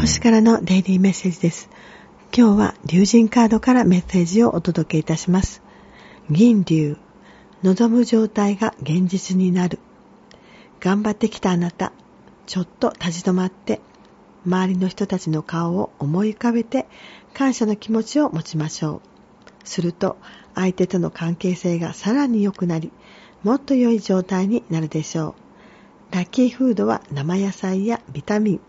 星からのデイリーメッセージです。今日は竜神カードからメッセージをお届けいたします。銀竜、望む状態が現実になる。頑張ってきたあなた、ちょっと立ち止まって、周りの人たちの顔を思い浮かべて感謝の気持ちを持ちましょう。すると相手との関係性がさらに良くなり、もっと良い状態になるでしょう。ラッキーフードは生野菜やビタミン、